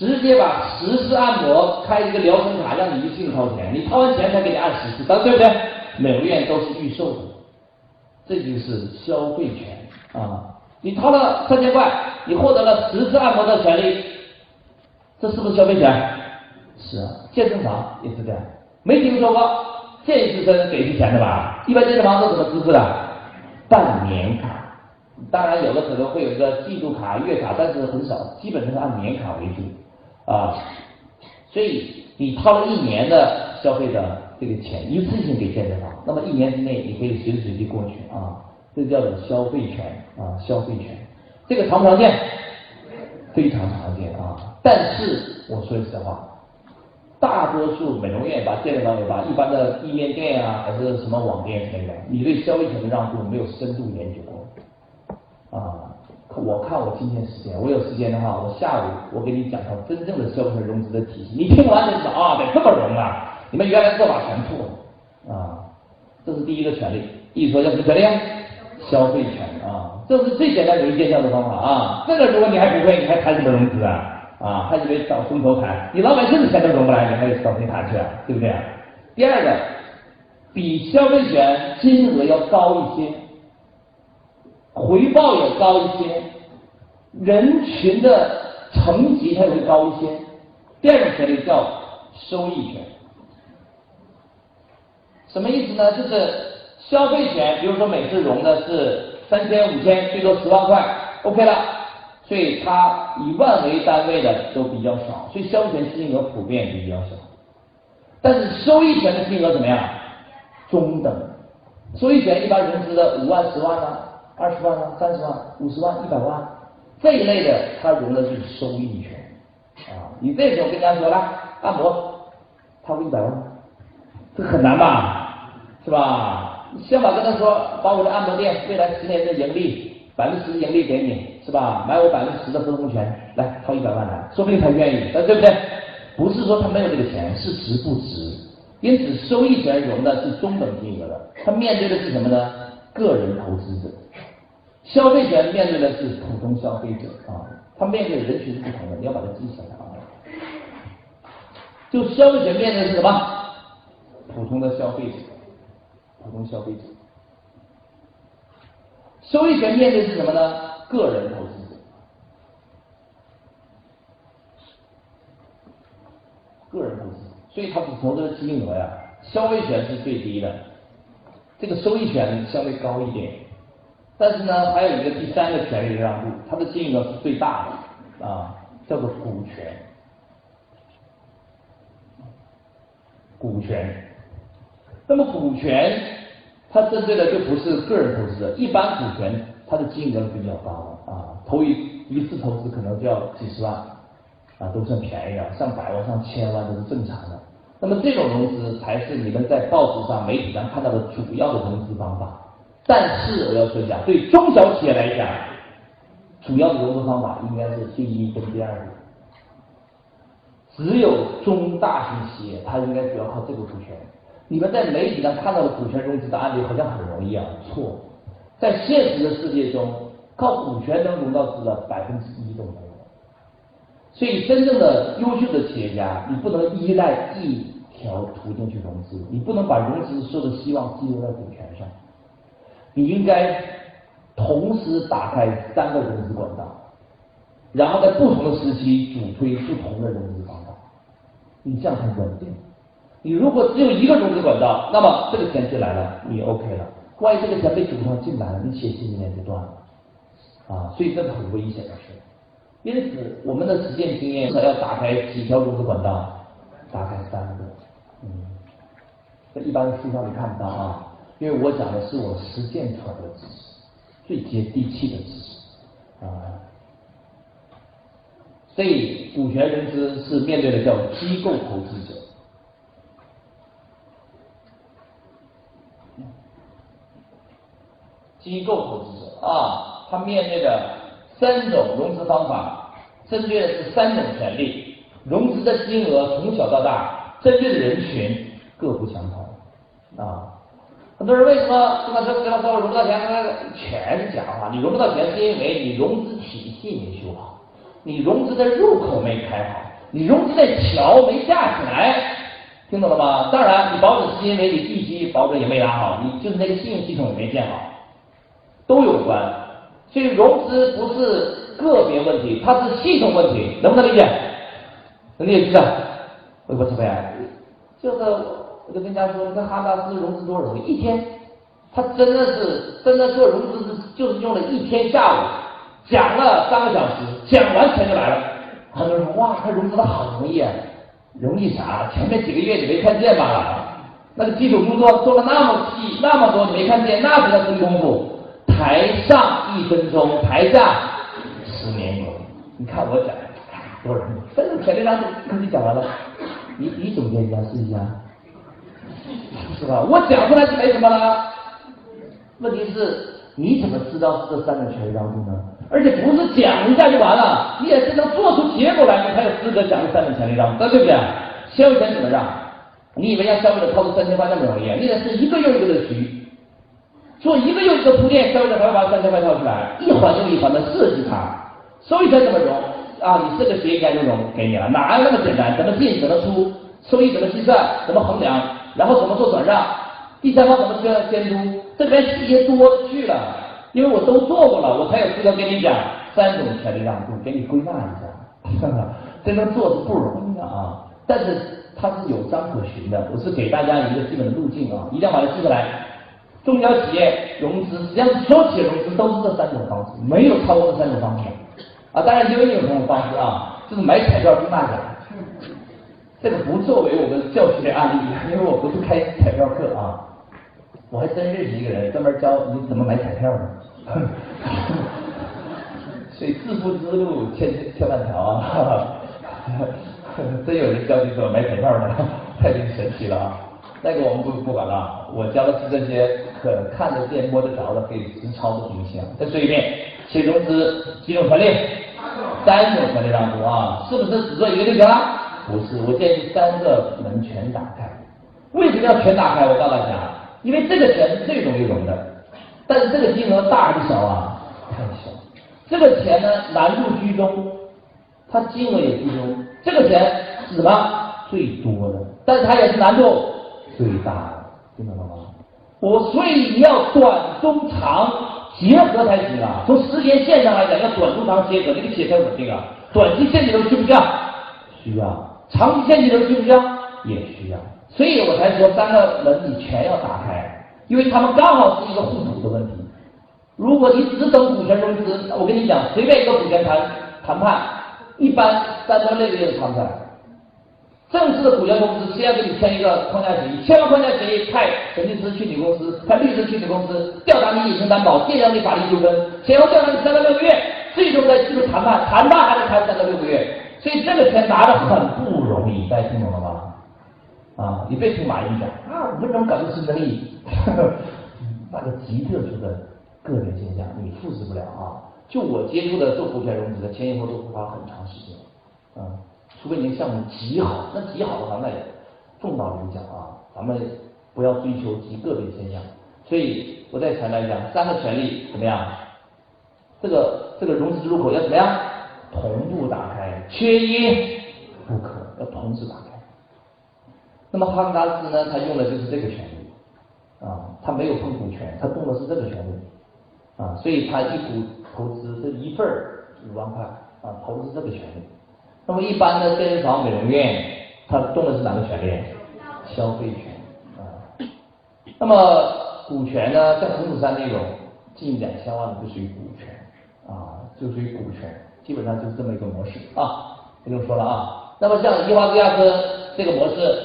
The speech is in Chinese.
直接把十次按摩开一个疗程卡，让你一次性掏钱，你掏完钱才给你按十次，对不对？美容院都是预售的，这就是消费权啊！你掏了三千块，你获得了十次按摩的权利，这是不是消费权？是啊，健身房也是这样，没听说过健身给是钱的吧？一般健身房都怎么支付的？半年卡。当然，有的可能会有一个季度卡、月卡，但是很少，基本都是按年卡为主啊。所以你掏了一年的消费的这个钱，一次性给健身房，那么一年之内你可以随时随地过去啊，这叫做消费权啊，消费权。这个常不常见？非常常见啊。但是我说实话，大多数美容院把健身房也把一般的地面店啊，还是什么网店之类的，你对消费权的让步没有深度研究过。啊，我看我今天时间，我有时间的话，我下午我给你讲套真正的消费融资的体系，你听完就知道啊，得这么融啊！你们原来做法全错了啊！这是第一个权利，一说叫什么权利？消费权啊，这是最简单容易见效的方法啊！这个如果你还不会，你还谈什么融资啊？啊，还以为找风投谈，你老百姓的钱都融不来，你还找谁谈去啊？对不对？第二个，比消费权金额要高一些。回报也高一些，人群的层级它也会高一些。第二种权利叫收益权，什么意思呢？就是消费权，比如说每次融的是三千、五千，最多十万块，OK 了，所以它以万为单位的都比较少，所以消费权金额普遍比较小。但是收益权的金额怎么样？中等，收益权一般融资的五万、十万呢？二十万啊，三十万、五十万、一百万这一类的，它融的是收益权啊。你这时候跟人家说来按摩，掏个一百万，这很难吧？是吧？你先把跟他说，把我的按摩店未来十年的盈利百分之十盈利给你，是吧？买我百分之十的分红权，来掏一百万来，说不定他愿意，对不对？不是说他没有这个钱，是值不值？因此，收益权融的是中等金额的，他面对的是什么呢？个人投资者。消费权面对的是普通消费者啊，他面对的人群是不同的，你要把它记下来啊。就消费权面对的是什么？普通的消费者，普通消费者。收益权面对是什么呢？个人投资者，个人投资，所以他只投资的金额呀，消费权是最低的，这个收益权相对高一点。但是呢，还有一个第三个权利的让步，它的金额是最大的啊，叫做股权。股权，那么股权它针对的就不是个人投资者，一般股权它的金额比较高啊，投一一次投资可能就要几十万啊，都算便宜了，上百万、上千万都是正常的。那么这种融资才是你们在报纸上、媒体上看到的主要的融资方法。但是我要说一下，对中小企业来讲，主要的融资方法应该是第一跟第二。只有中大型企业，它应该主要靠这个股权。你们在媒体上看到的股权融资的案例好像很容易啊，错。在现实的世界中，靠股权能融到资的百分之一都没有。所以，真正的优秀的企业家，你不能依赖一条途径去融资，你不能把融资所有的希望寄托在股权上。你应该同时打开三个融资管道，然后在不同的时期主推不同的融资方法，你这样才稳定。你如果只有一个融资管道，那么这个钱进来了，你 OK 了。万一这个钱被主动进来了，你企业信心链就断了啊！所以这是很危险的事。因此，我们的实践经验是要打开几条融资管道，打开三个。嗯，这一般书上你看不到啊。因为我讲的是我实践出来的知识，最接地气的知识。啊，所以股权融资是面对的叫机构投资者，机构投资者。啊，他面对的三种融资方法，针对的是三种权利，融资的金额从小到大，针对的人群各不相同。啊。很多人为什么跟他说跟他说我融不到钱？他全是假话。你融不到钱，是因为你融资体系没修好，你融资的入口没开好，你融资的桥没架起来，听懂了吗？当然，你保准是因为你地基保准也没打好，你就是那个信用系统也没建好，都有关。所以融资不是个别问题，它是系统问题，能不能理解？能理解是不是？微博直播呀，就是我就跟人家说，那哈达斯融资多容易，一天，他真的是真的做融资是就是用了一天下午，讲了三个小时，讲完钱就来了。很多人说哇，他融资的好容易啊，容易啥？前面几个月你没看见吧，那个基础工作做了那么细那么多，你没看见，那才叫真功夫。台上一分钟，台下十年功。你看我讲多少？分钟前面让跟你讲完了，你你总结一下试一下，是吧？我讲出来就没什么了。问题是你怎么知道是这三个权利让渡呢？而且不是讲一下就完了，你也是能做出结果来，你才有资格讲这三个权利让渡，对不对？消费权怎么让？你以为让消费者掏出三千块那么容易？你得是一个又一个的局。做一个又一个铺垫，消费者才会把三千块掏出来，一环又一环的设计它。收益权怎么融啊？你这个协议该就融给你了，哪有那么简单？怎么进？怎么出？收益怎么计算？怎么衡量？然后怎么做转让？第三方怎么监监督？这边细节多了去了，因为我都做过了，我才有资格跟你讲三种权利让渡，给你归纳一下。真正做是不容易的啊，但是它是有章可循的，我是给大家一个基本的路径啊，一定要把它记下来。中小企业融资，实际上所有企业融资都是这三种方式，没有超过这三种方式啊。当然，也有一种方式啊，就是买彩票中大奖。这个不作为我们教学案例，因为我不是开彩票课啊。我还真认识一个人，专门教你怎么买彩票的。所以致富之路千千万条啊！真有人教你怎么买彩票的，太神奇了啊！那个我们不不管了，我教的是这些可看得见、摸得着的，可以实操的东西啊。再说一遍，企业融资几种权利？三种权利让渡啊，是不是只做一个就行了？不是，我建议三个门全打开。为什么要全打开？我告诉大家，因为这个钱是最容易融的，但是这个金额大还是小啊？太小。这个钱呢难度居中，它金额也居中。这个钱是什么？最多的，但是它也是难度。最大的，听懂了吗？我所以你要短中长结合才行啊。从时间线上来讲，要短中长结合，这个企业才稳定啊。短期现金流需不需要？需要。长期现金流需不需要？也需要。所以我才说三个门你全要打开，因为他们刚好是一个互补的问题。如果你只等股权融资，我跟你讲，随便一个股权谈谈判，一般三到六个月就谈出来。正式的股权公司先要跟你签一个框架协议，签完框架协议，派审计师去你公司，派律师去你公司，调查你隐形担保，介绍你法律纠纷，前后调查你三到六个月，最终再进入谈判，谈判还得谈三到六个月，所以这个钱拿的很不容易，大家听懂了吗？啊，你别听马云讲啊，五分钟搞定市争议，那个极特殊的个人现象，你复制不了啊。就我接触的做股权融资的，前前后后都花很长时间，啊。除非你的项目极好，那极好的话，那也重道理讲啊，咱们不要追求极个别现象。所以我再强调一下，三个权利怎么样？这个这个融资入口要怎么样？同步打开，缺一不可，要同时打开。那么哈根达斯呢？他用的就是这个权利啊，他没有碰股权，他动的是这个权利啊，所以他一股投资这一份儿五万块啊，投资这个权利。那么一般的健身房、美容院，他动的是哪个权利？消费权啊。那么股权呢？像红土山那种近两千万的就属于股权啊，就属于股权，基本上就是这么一个模式啊，不用说了啊。那么像伊华格亚斯这个模式。